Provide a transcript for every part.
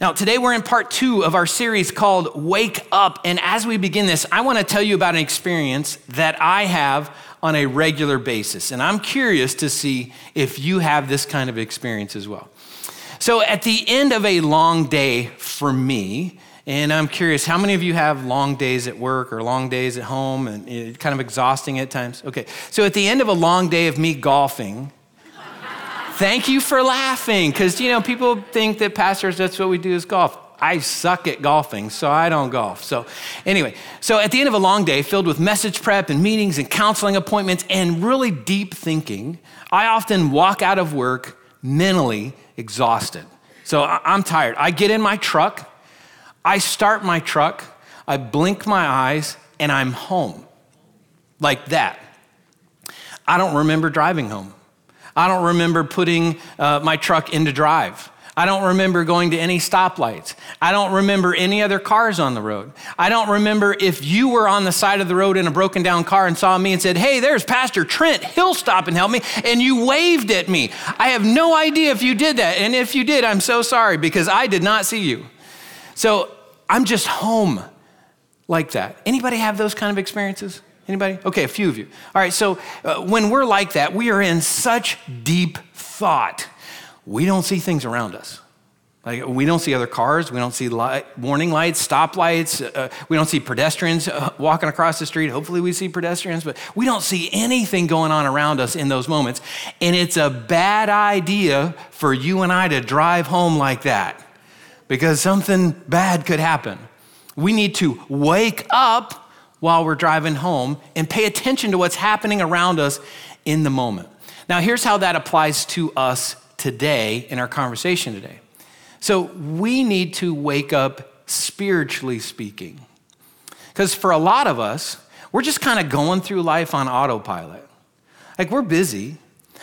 Now, today we're in part two of our series called Wake Up. And as we begin this, I want to tell you about an experience that I have on a regular basis. And I'm curious to see if you have this kind of experience as well. So, at the end of a long day for me, and I'm curious, how many of you have long days at work or long days at home and kind of exhausting at times? Okay, so at the end of a long day of me golfing, thank you for laughing, because you know people think that pastors that's what we do is golf. I suck at golfing, so I don't golf. So, anyway, so at the end of a long day filled with message prep and meetings and counseling appointments and really deep thinking, I often walk out of work mentally exhausted. So I'm tired. I get in my truck, I start my truck, I blink my eyes, and I'm home. Like that. I don't remember driving home. I don't remember putting uh, my truck into drive. I don't remember going to any stoplights. I don't remember any other cars on the road. I don't remember if you were on the side of the road in a broken down car and saw me and said, Hey, there's Pastor Trent. He'll stop and help me. And you waved at me. I have no idea if you did that. And if you did, I'm so sorry because I did not see you. So I'm just home like that. Anybody have those kind of experiences? Anybody? Okay, a few of you. All right, so uh, when we're like that, we are in such deep thought we don't see things around us. Like we don't see other cars, we don't see light, warning lights, stoplights, uh, we don't see pedestrians uh, walking across the street. Hopefully, we see pedestrians, but we don't see anything going on around us in those moments. And it's a bad idea for you and I to drive home like that because something bad could happen. We need to wake up while we're driving home and pay attention to what's happening around us in the moment. Now, here's how that applies to us today in our conversation today. So we need to wake up spiritually speaking. Because for a lot of us, we're just kind of going through life on autopilot. Like we're busy.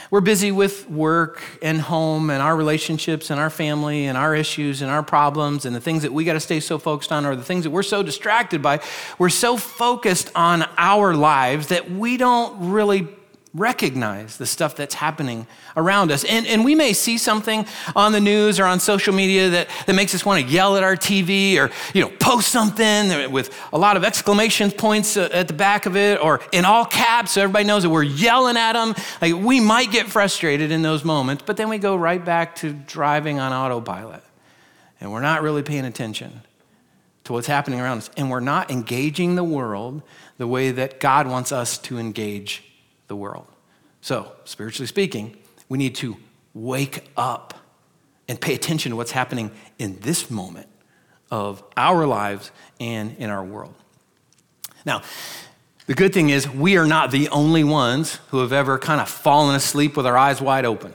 We're busy with work and home and our relationships and our family and our issues and our problems and the things that we got to stay so focused on or the things that we're so distracted by. We're so focused on our lives that we don't really recognize the stuff that's happening around us. And, and we may see something on the news or on social media that, that makes us want to yell at our TV or, you know, post something with a lot of exclamation points uh, at the back of it or in all caps so everybody knows that we're yelling at them. Like we might get frustrated in those moments, but then we go right back to driving on autopilot. And we're not really paying attention to what's happening around us. And we're not engaging the world the way that God wants us to engage the world. So, spiritually speaking, we need to wake up and pay attention to what's happening in this moment of our lives and in our world. Now, the good thing is, we are not the only ones who have ever kind of fallen asleep with our eyes wide open.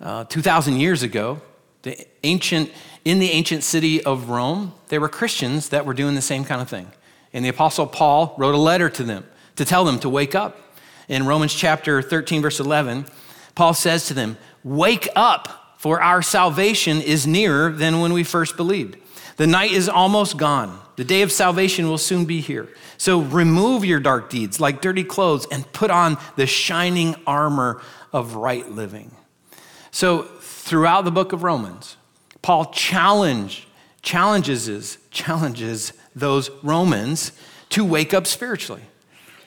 Uh, 2,000 years ago, the ancient, in the ancient city of Rome, there were Christians that were doing the same kind of thing. And the Apostle Paul wrote a letter to them to tell them to wake up in Romans chapter 13, verse 11, Paul says to them, Wake up, for our salvation is nearer than when we first believed. The night is almost gone. The day of salvation will soon be here. So remove your dark deeds like dirty clothes and put on the shining armor of right living. So throughout the book of Romans, Paul challenge, challenges, challenges those Romans to wake up spiritually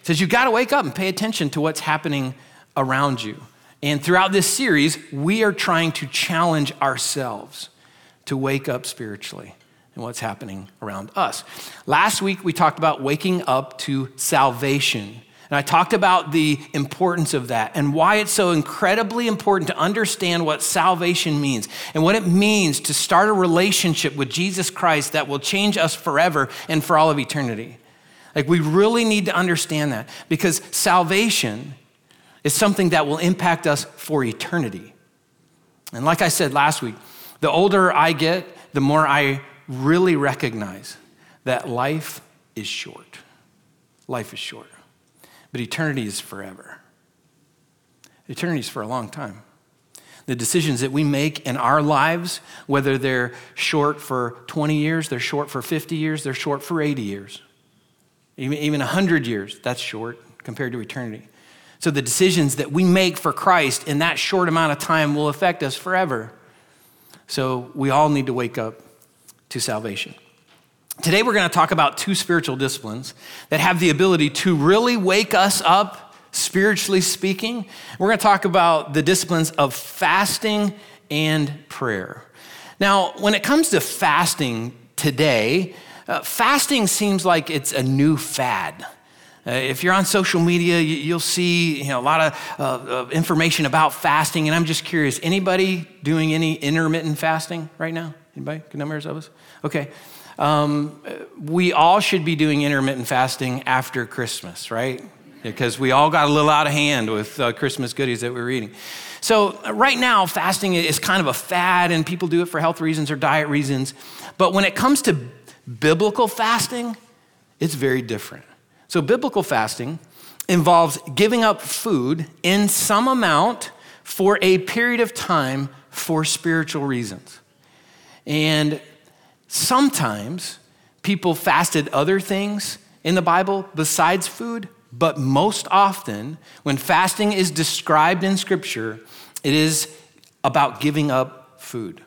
says you've got to wake up and pay attention to what's happening around you. And throughout this series, we are trying to challenge ourselves to wake up spiritually and what's happening around us. Last week, we talked about waking up to salvation. And I talked about the importance of that and why it's so incredibly important to understand what salvation means and what it means to start a relationship with Jesus Christ that will change us forever and for all of eternity. Like, we really need to understand that because salvation is something that will impact us for eternity. And like I said last week, the older I get, the more I really recognize that life is short. Life is short. But eternity is forever. Eternity is for a long time. The decisions that we make in our lives, whether they're short for 20 years, they're short for 50 years, they're short for 80 years. Even, even 100 years, that's short compared to eternity. So the decisions that we make for Christ in that short amount of time will affect us forever. So we all need to wake up to salvation. Today, we're going to talk about two spiritual disciplines that have the ability to really wake us up, spiritually speaking. We're going to talk about the disciplines of fasting and prayer. Now, when it comes to fasting today, uh, fasting seems like it's a new fad. Uh, if you're on social media, you, will see you know, a lot of, uh, information about fasting, and I'm just curious anybody doing any intermittent fasting right now? Anybody? Good numbers of us? Okay. Um, we all should be doing intermittent fasting after Christmas, right? Because we all got a little out of hand with uh, Christmas goodies that we were eating. So, uh, right now, fasting is kind of a fad, and people do it for health reasons or diet reasons. But when it comes to biblical fasting, it's very different. So, biblical fasting involves giving up food in some amount for a period of time for spiritual reasons. And sometimes people fasted other things in the Bible besides food, but most often, when fasting is described in Scripture, it is about giving up food.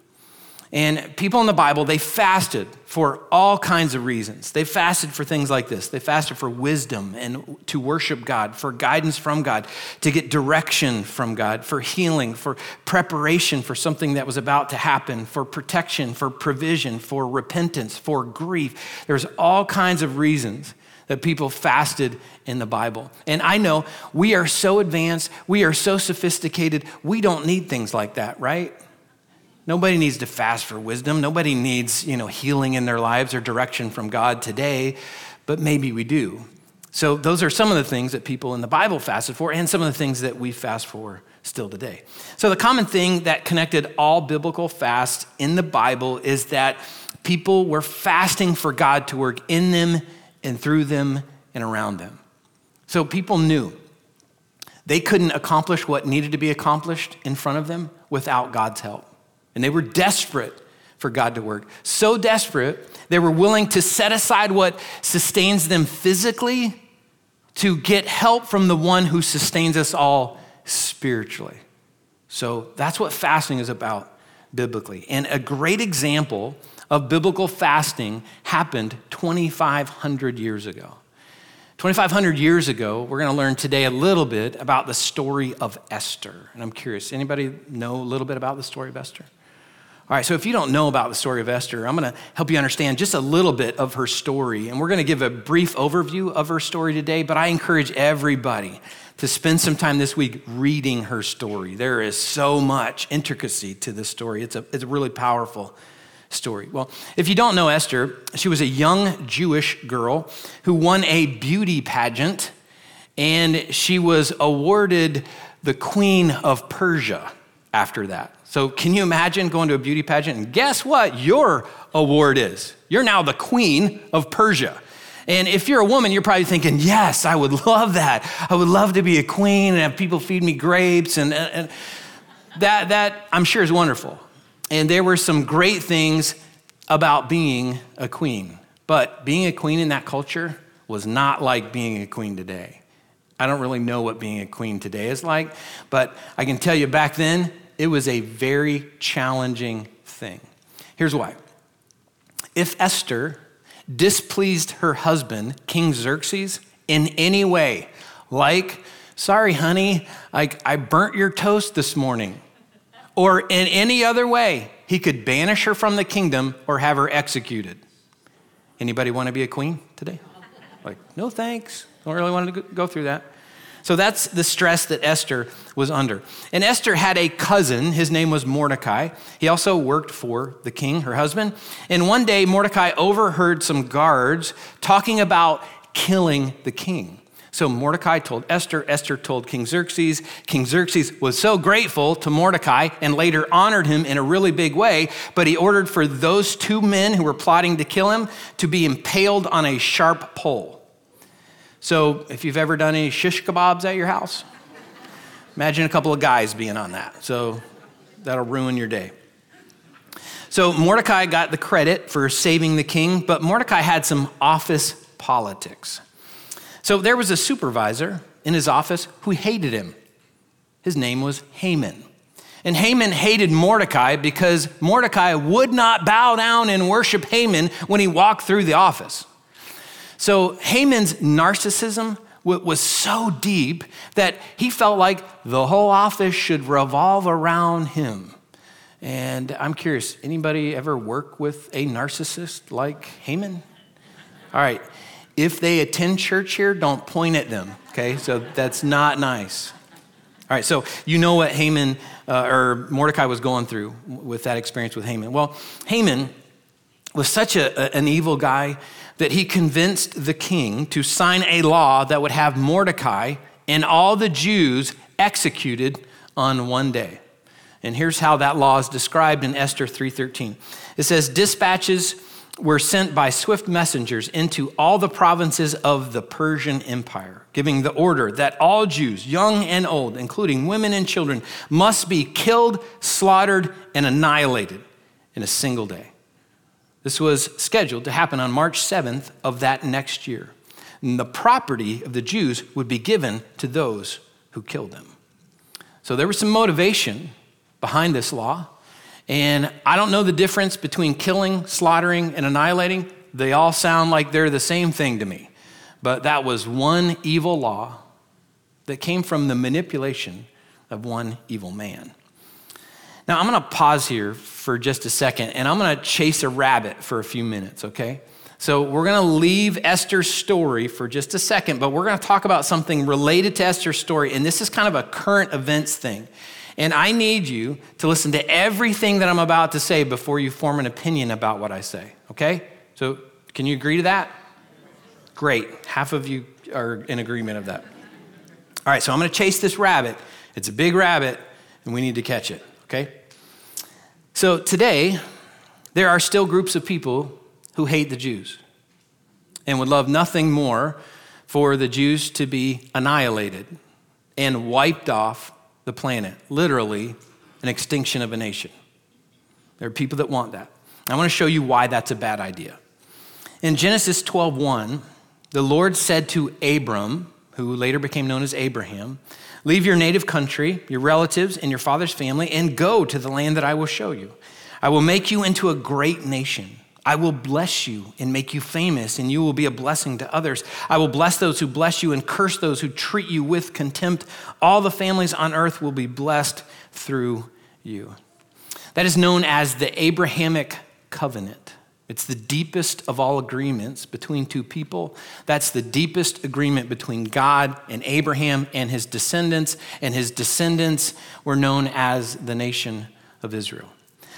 And people in the Bible, they fasted for all kinds of reasons. They fasted for things like this. They fasted for wisdom and to worship God, for guidance from God, to get direction from God, for healing, for preparation for something that was about to happen, for protection, for provision, for repentance, for grief. There's all kinds of reasons that people fasted in the Bible. And I know we are so advanced, we are so sophisticated, we don't need things like that, right? Nobody needs to fast for wisdom. Nobody needs, you know, healing in their lives or direction from God today, but maybe we do. So those are some of the things that people in the Bible fasted for and some of the things that we fast for still today. So the common thing that connected all biblical fasts in the Bible is that people were fasting for God to work in them and through them and around them. So people knew they couldn't accomplish what needed to be accomplished in front of them without God's help. And they were desperate for God to work. So desperate, they were willing to set aside what sustains them physically to get help from the one who sustains us all spiritually. So that's what fasting is about biblically. And a great example of biblical fasting happened 2,500 years ago. 2,500 years ago, we're going to learn today a little bit about the story of Esther. And I'm curious, anybody know a little bit about the story of Esther? All right, so if you don't know about the story of Esther, I'm going to help you understand just a little bit of her story. And we're going to give a brief overview of her story today, but I encourage everybody to spend some time this week reading her story. There is so much intricacy to this story, it's a, it's a really powerful story. Well, if you don't know Esther, she was a young Jewish girl who won a beauty pageant, and she was awarded the Queen of Persia after that. So, can you imagine going to a beauty pageant and guess what your award is? You're now the queen of Persia. And if you're a woman, you're probably thinking, yes, I would love that. I would love to be a queen and have people feed me grapes. And, and that, that, I'm sure, is wonderful. And there were some great things about being a queen. But being a queen in that culture was not like being a queen today. I don't really know what being a queen today is like, but I can tell you back then, it was a very challenging thing. Here's why. If Esther displeased her husband, King Xerxes, in any way, like, sorry, honey, I, I burnt your toast this morning, or in any other way, he could banish her from the kingdom or have her executed. Anybody want to be a queen today? Like, no thanks. Don't really want to go through that. So that's the stress that Esther was under. And Esther had a cousin, his name was Mordecai. He also worked for the king, her husband. And one day, Mordecai overheard some guards talking about killing the king. So Mordecai told Esther, Esther told King Xerxes. King Xerxes was so grateful to Mordecai and later honored him in a really big way, but he ordered for those two men who were plotting to kill him to be impaled on a sharp pole. So, if you've ever done any shish kebabs at your house, imagine a couple of guys being on that. So, that'll ruin your day. So, Mordecai got the credit for saving the king, but Mordecai had some office politics. So, there was a supervisor in his office who hated him. His name was Haman. And Haman hated Mordecai because Mordecai would not bow down and worship Haman when he walked through the office. So Haman's narcissism was so deep that he felt like the whole office should revolve around him. And I'm curious, anybody ever work with a narcissist like Haman? All right, if they attend church here, don't point at them, okay? So that's not nice. All right, so you know what Haman uh, or Mordecai was going through with that experience with Haman. Well, Haman was such a, an evil guy that he convinced the king to sign a law that would have Mordecai and all the Jews executed on one day. And here's how that law is described in Esther 3:13. It says dispatches were sent by swift messengers into all the provinces of the Persian Empire, giving the order that all Jews, young and old, including women and children, must be killed, slaughtered, and annihilated in a single day. This was scheduled to happen on March 7th of that next year. And the property of the Jews would be given to those who killed them. So there was some motivation behind this law. And I don't know the difference between killing, slaughtering, and annihilating. They all sound like they're the same thing to me. But that was one evil law that came from the manipulation of one evil man. Now, I'm going to pause here for just a second and I'm going to chase a rabbit for a few minutes, okay? So, we're going to leave Esther's story for just a second, but we're going to talk about something related to Esther's story. And this is kind of a current events thing. And I need you to listen to everything that I'm about to say before you form an opinion about what I say, okay? So, can you agree to that? Great. Half of you are in agreement of that. All right, so I'm going to chase this rabbit. It's a big rabbit, and we need to catch it, okay? So, today, there are still groups of people who hate the Jews and would love nothing more for the Jews to be annihilated and wiped off the planet, literally, an extinction of a nation. There are people that want that. I want to show you why that's a bad idea. In Genesis 12:1, the Lord said to Abram, who later became known as Abraham, Leave your native country, your relatives, and your father's family, and go to the land that I will show you. I will make you into a great nation. I will bless you and make you famous, and you will be a blessing to others. I will bless those who bless you and curse those who treat you with contempt. All the families on earth will be blessed through you. That is known as the Abrahamic covenant. It's the deepest of all agreements between two people. That's the deepest agreement between God and Abraham and his descendants, and his descendants were known as the nation of Israel.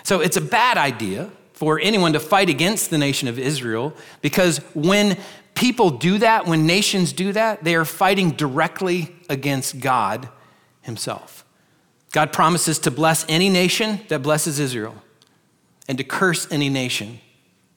So it's a bad idea for anyone to fight against the nation of Israel because when people do that, when nations do that, they are fighting directly against God Himself. God promises to bless any nation that blesses Israel and to curse any nation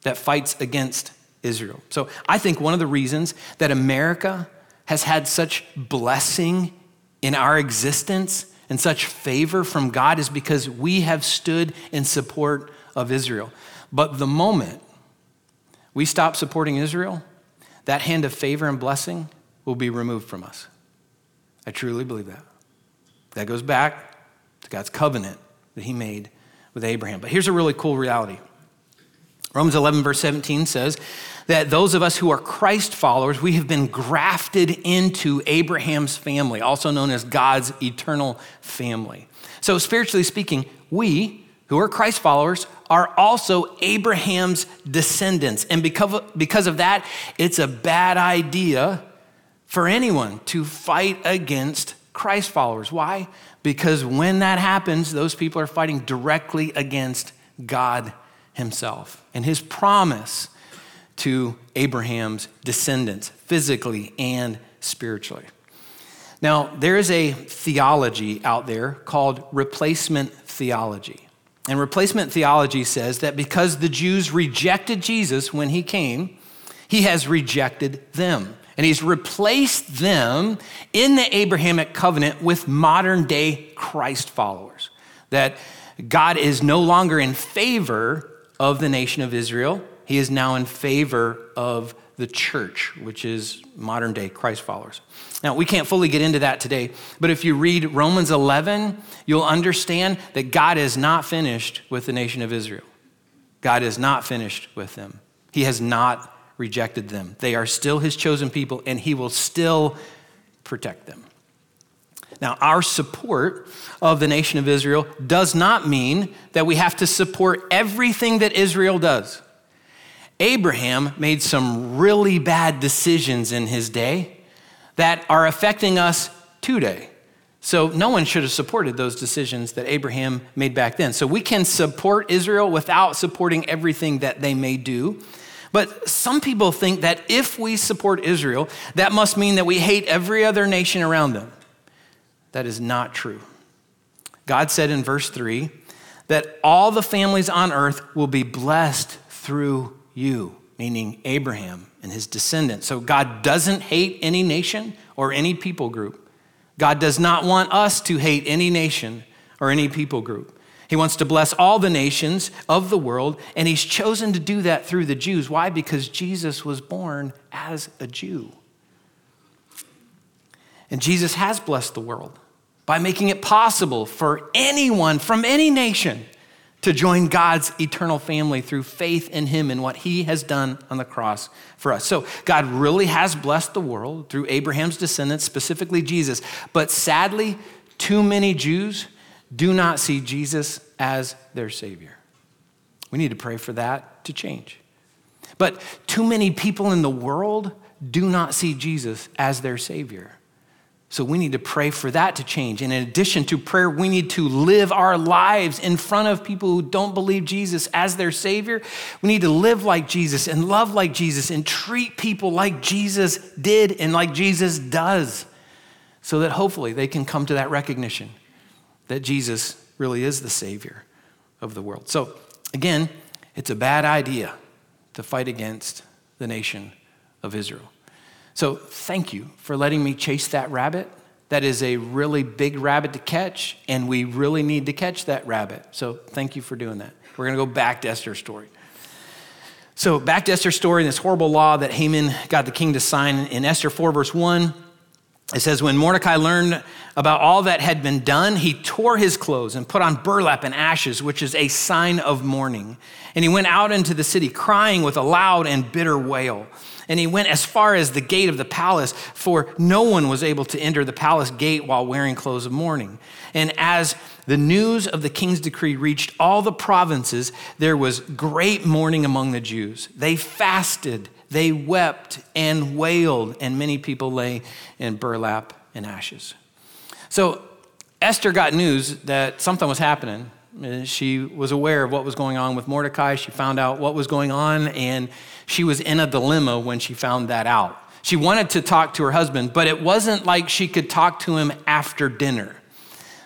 that fights against Israel. So I think one of the reasons that America has had such blessing in our existence and such favor from God is because we have stood in support of Israel. But the moment we stop supporting Israel, that hand of favor and blessing will be removed from us. I truly believe that. That goes back to God's covenant that He made with Abraham. But here's a really cool reality Romans 11, verse 17 says that those of us who are Christ followers, we have been grafted into Abraham's family, also known as God's eternal family. So, spiritually speaking, we who are Christ followers are also Abraham's descendants. And because of, because of that, it's a bad idea for anyone to fight against Christ followers. Why? Because when that happens, those people are fighting directly against God Himself and His promise to Abraham's descendants, physically and spiritually. Now, there is a theology out there called replacement theology. And replacement theology says that because the Jews rejected Jesus when he came, he has rejected them. And he's replaced them in the Abrahamic covenant with modern day Christ followers. That God is no longer in favor of the nation of Israel he is now in favor of the church, which is modern day Christ followers. Now, we can't fully get into that today, but if you read Romans 11, you'll understand that God is not finished with the nation of Israel. God is not finished with them. He has not rejected them. They are still his chosen people, and he will still protect them. Now, our support of the nation of Israel does not mean that we have to support everything that Israel does. Abraham made some really bad decisions in his day that are affecting us today. So, no one should have supported those decisions that Abraham made back then. So, we can support Israel without supporting everything that they may do. But some people think that if we support Israel, that must mean that we hate every other nation around them. That is not true. God said in verse 3 that all the families on earth will be blessed through you, meaning Abraham and his descendants. So God doesn't hate any nation or any people group. God does not want us to hate any nation or any people group. He wants to bless all the nations of the world, and he's chosen to do that through the Jews. Why? Because Jesus was born as a Jew. And Jesus has blessed the world by making it possible for anyone from any nation to join God's eternal family through faith in Him and what He has done on the cross for us. So, God really has blessed the world through Abraham's descendants, specifically Jesus. But sadly, too many Jews do not see Jesus as their Savior. We need to pray for that to change. But too many people in the world do not see Jesus as their Savior. So we need to pray for that to change. And in addition to prayer, we need to live our lives in front of people who don't believe Jesus as their Savior. We need to live like Jesus and love like Jesus and treat people like Jesus did and like Jesus does so that hopefully they can come to that recognition that Jesus really is the Savior of the world. So, again, it's a bad idea to fight against the nation of Israel. So, thank you for letting me chase that rabbit. That is a really big rabbit to catch, and we really need to catch that rabbit. So, thank you for doing that. We're going to go back to Esther's story. So, back to Esther's story and this horrible law that Haman got the king to sign in Esther 4, verse 1. It says, When Mordecai learned about all that had been done, he tore his clothes and put on burlap and ashes, which is a sign of mourning. And he went out into the city crying with a loud and bitter wail. And he went as far as the gate of the palace, for no one was able to enter the palace gate while wearing clothes of mourning. And as the news of the king's decree reached all the provinces, there was great mourning among the Jews. They fasted they wept and wailed, and many people lay in burlap and ashes. So Esther got news that something was happening. Uh, she was aware of what was going on with Mordecai. She found out what was going on, and she was in a dilemma when she found that out. She wanted to talk to her husband, but it wasn't like she could talk to him after dinner.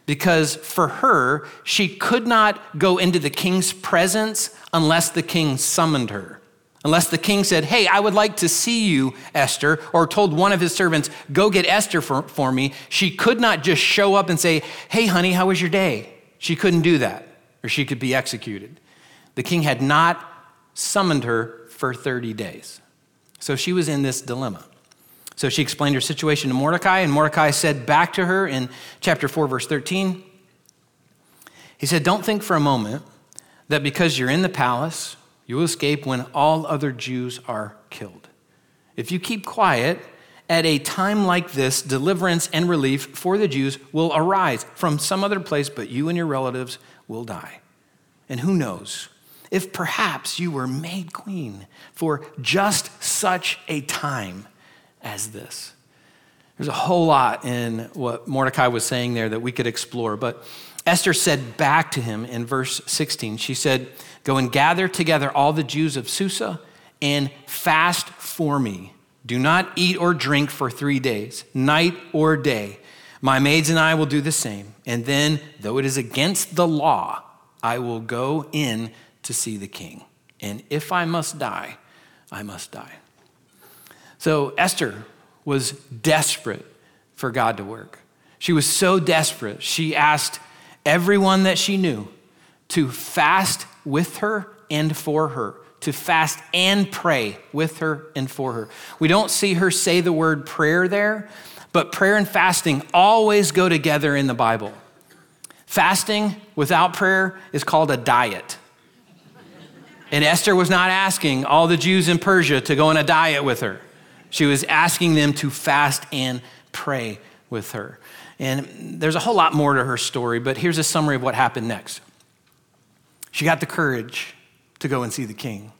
Because for her, she could not go into the king's presence unless the king summoned her. Unless the king said, Hey, I would like to see you, Esther, or told one of his servants, Go get Esther for, for me, she could not just show up and say, Hey, honey, how was your day? She couldn't do that, or she could be executed. The king had not summoned her for 30 days. So she was in this dilemma. So she explained her situation to Mordecai, and Mordecai said back to her in chapter 4, verse 13, he said, Don't think for a moment that because you're in the palace, you will escape when all other Jews are killed. If you keep quiet, at a time like this, deliverance and relief for the Jews will arise from some other place, but you and your relatives will die. And who knows if perhaps you were made queen for just such a time as this. There's a whole lot in what Mordecai was saying there that we could explore, but Esther said back to him in verse 16, she said, Go and gather together all the Jews of Susa and fast for me. Do not eat or drink for three days, night or day. My maids and I will do the same. And then, though it is against the law, I will go in to see the king. And if I must die, I must die. So Esther was desperate for God to work. She was so desperate, she asked everyone that she knew to fast with her and for her to fast and pray with her and for her. We don't see her say the word prayer there, but prayer and fasting always go together in the Bible. Fasting without prayer is called a diet. And Esther was not asking all the Jews in Persia to go on a diet with her. She was asking them to fast and pray with her. And there's a whole lot more to her story, but here's a summary of what happened next. She got the courage to go and see the king.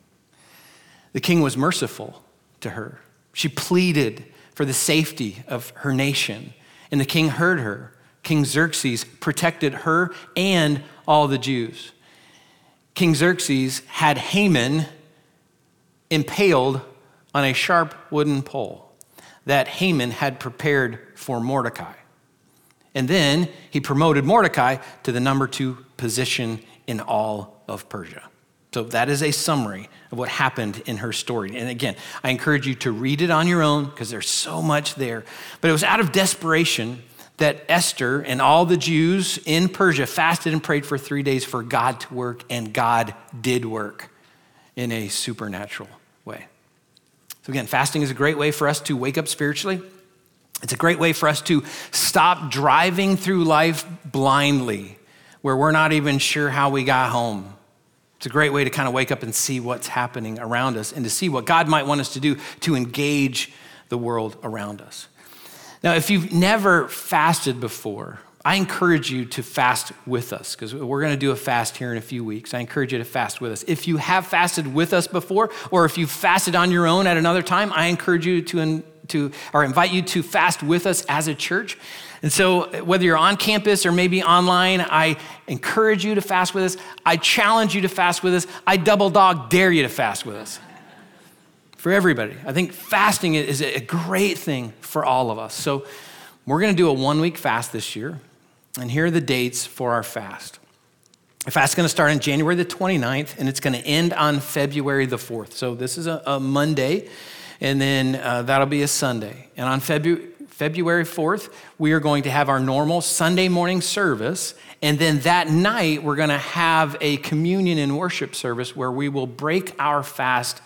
The king was merciful to her. She pleaded for the safety of her nation, and the king heard her. King Xerxes protected her and all the Jews. King Xerxes had Haman impaled on a sharp wooden pole that Haman had prepared for Mordecai. And then he promoted Mordecai to the number two position in all of Persia. So that is a summary of what happened in her story. And again, I encourage you to read it on your own because there's so much there. But it was out of desperation that Esther and all the Jews in Persia fasted and prayed for three days for God to work, and God did work in a supernatural way. So, again, fasting is a great way for us to wake up spiritually. It's a great way for us to stop driving through life blindly, where we're not even sure how we got home. It's a great way to kind of wake up and see what's happening around us and to see what God might want us to do to engage the world around us. Now, if you've never fasted before, I encourage you to fast with us because we're going to do a fast here in a few weeks. I encourage you to fast with us. If you have fasted with us before, or if you've fasted on your own at another time, I encourage you to, to or invite you to fast with us as a church. And so, whether you're on campus or maybe online, I encourage you to fast with us. I challenge you to fast with us. I double dog dare you to fast with us for everybody. I think fasting is a great thing for all of us. So we're going to do a one week fast this year. And here are the dates for our fast. The fast is going to start on January the 29th, and it's going to end on February the 4th. So this is a, a Monday, and then uh, that'll be a Sunday. And on February, February 4th, we are going to have our normal Sunday morning service. And then that night, we're going to have a communion and worship service where we will break our fast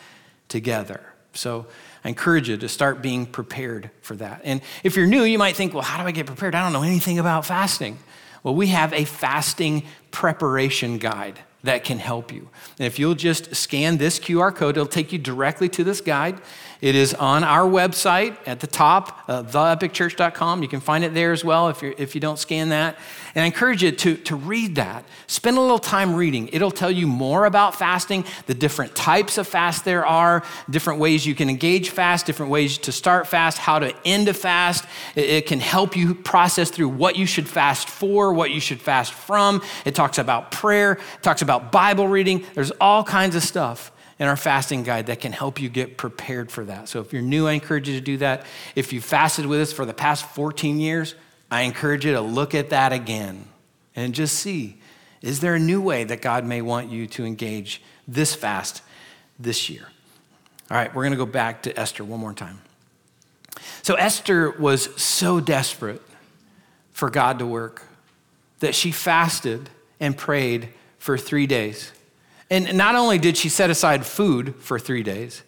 together. So I encourage you to start being prepared for that. And if you're new, you might think, well, how do I get prepared? I don't know anything about fasting. Well, we have a fasting preparation guide that can help you. And if you'll just scan this QR code, it'll take you directly to this guide. It is on our website at the top, uh, theepicchurch.com. You can find it there as well if, you're, if you don't scan that. And I encourage you to, to read that. Spend a little time reading. It'll tell you more about fasting, the different types of fast there are, different ways you can engage fast, different ways to start fast, how to end a fast. It, it can help you process through what you should fast for, what you should fast from. It talks about prayer, it talks about Bible reading. There's all kinds of stuff in our fasting guide that can help you get prepared for that. So if you're new, I encourage you to do that. If you've fasted with us for the past 14 years, I encourage you to look at that again and just see is there a new way that God may want you to engage this fast this year? All right, we're going to go back to Esther one more time. So Esther was so desperate for God to work that she fasted and prayed for three days. And not only did she set aside food for three days,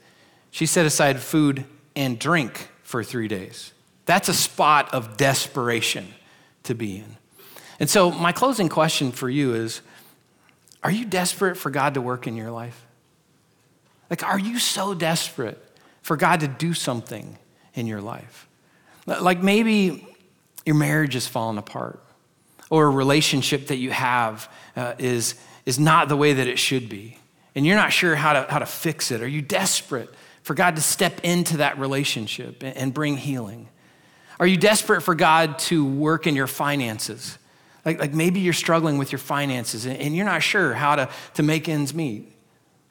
she set aside food and drink for three days. That's a spot of desperation to be in. And so, my closing question for you is Are you desperate for God to work in your life? Like, are you so desperate for God to do something in your life? Like, maybe your marriage is falling apart, or a relationship that you have uh, is is not the way that it should be, and you're not sure how to, how to fix it, are you desperate for God to step into that relationship and, bring healing? Are you desperate for God to work in your finances? Like, like maybe you're struggling with your finances and, and you're not sure how to, to make ends meet.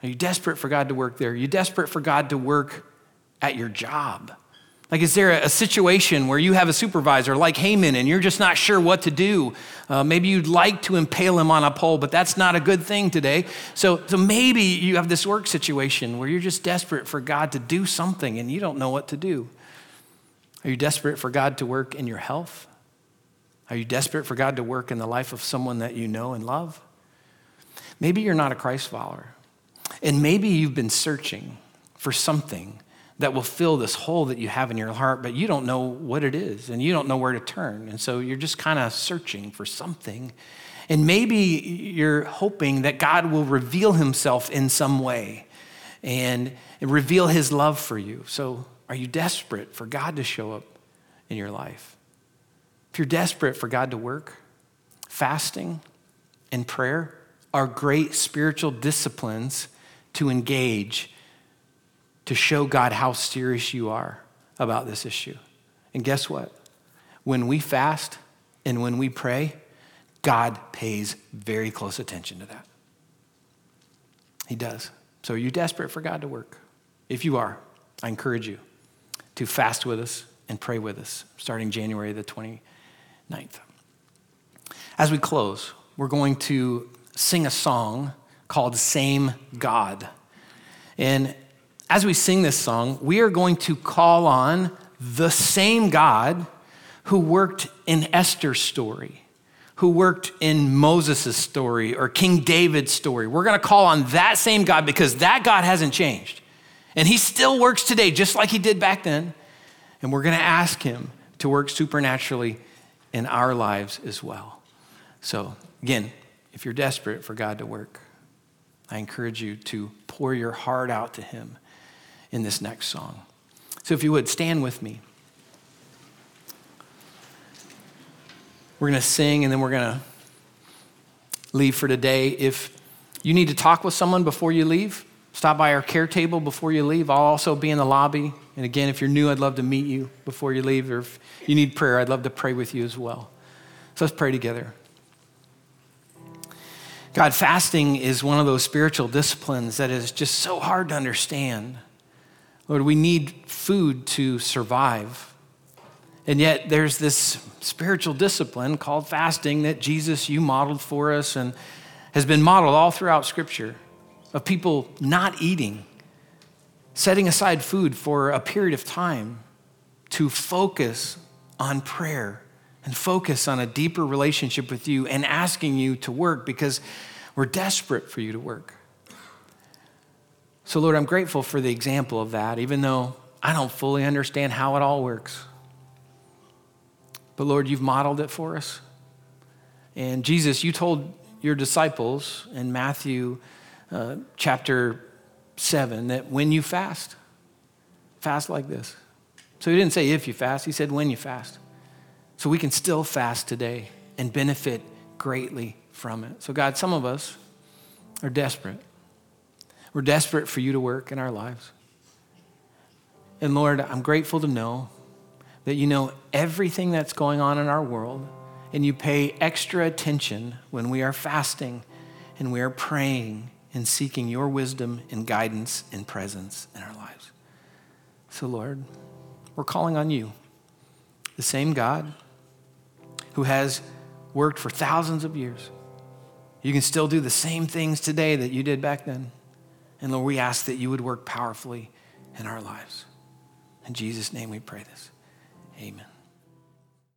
Are you desperate for God to work there? Are you desperate for God to work at your job? Like, is there a situation where you have a supervisor like Haman and you're just not sure what to do? Uh, maybe you'd like to impale him on a pole, but that's not a good thing today. So, so maybe you have this work situation where you're just desperate for God to do something and you don't know what to do. Are you desperate for God to work in your health? Are you desperate for God to work in the life of someone that you know and love? Maybe you're not a Christ follower. And maybe you've been searching for something that will fill this hole that you have in your heart, but you don't know what it is and you don't know where to turn. And so you're just kind of searching for something. And maybe you're hoping that God will reveal himself in some way and reveal his love for you. So are you desperate for God to show up in your life? If you're desperate for God to work, fasting and prayer are great spiritual disciplines to engage to show God how serious you are about this issue. And guess what? When we fast and when we pray, God pays very close attention to that. He does. So, are you desperate for God to work? If you are, I encourage you to fast with us and pray with us starting January the 29th. As we close, we're going to sing a song called Same God. And as we sing this song, we are going to call on the same God who worked in Esther's story, who worked in Moses' story or King David's story. We're going to call on that same God because that God hasn't changed. And he still works today, just like he did back then. And we're going to ask him to work supernaturally in our lives as well. So, again, if you're desperate for God to work, I encourage you to pour your heart out to him in this next song. So, if you would, stand with me. We're going to sing and then we're going to leave for today. If you need to talk with someone before you leave, stop by our care table before you leave. I'll also be in the lobby. And again, if you're new, I'd love to meet you before you leave. Or if you need prayer, I'd love to pray with you as well. So let's pray together. God, fasting is one of those spiritual disciplines that is just so hard to understand. Lord, we need food to survive. And yet, there's this spiritual discipline called fasting that Jesus, you modeled for us and has been modeled all throughout Scripture of people not eating, setting aside food for a period of time to focus on prayer and focus on a deeper relationship with you and asking you to work because we're desperate for you to work. So, Lord, I'm grateful for the example of that, even though I don't fully understand how it all works. But, Lord, you've modeled it for us. And Jesus, you told your disciples in Matthew uh, chapter 7 that when you fast, fast like this. So he didn't say if you fast, he said when you fast. So we can still fast today and benefit greatly from it. So, God, some of us are desperate. We're desperate for you to work in our lives. And Lord, I'm grateful to know that you know everything that's going on in our world and you pay extra attention when we are fasting and we are praying and seeking your wisdom and guidance and presence in our lives. So, Lord, we're calling on you, the same God who has worked for thousands of years. You can still do the same things today that you did back then. And Lord, we ask that you would work powerfully in our lives. In Jesus' name we pray this. Amen.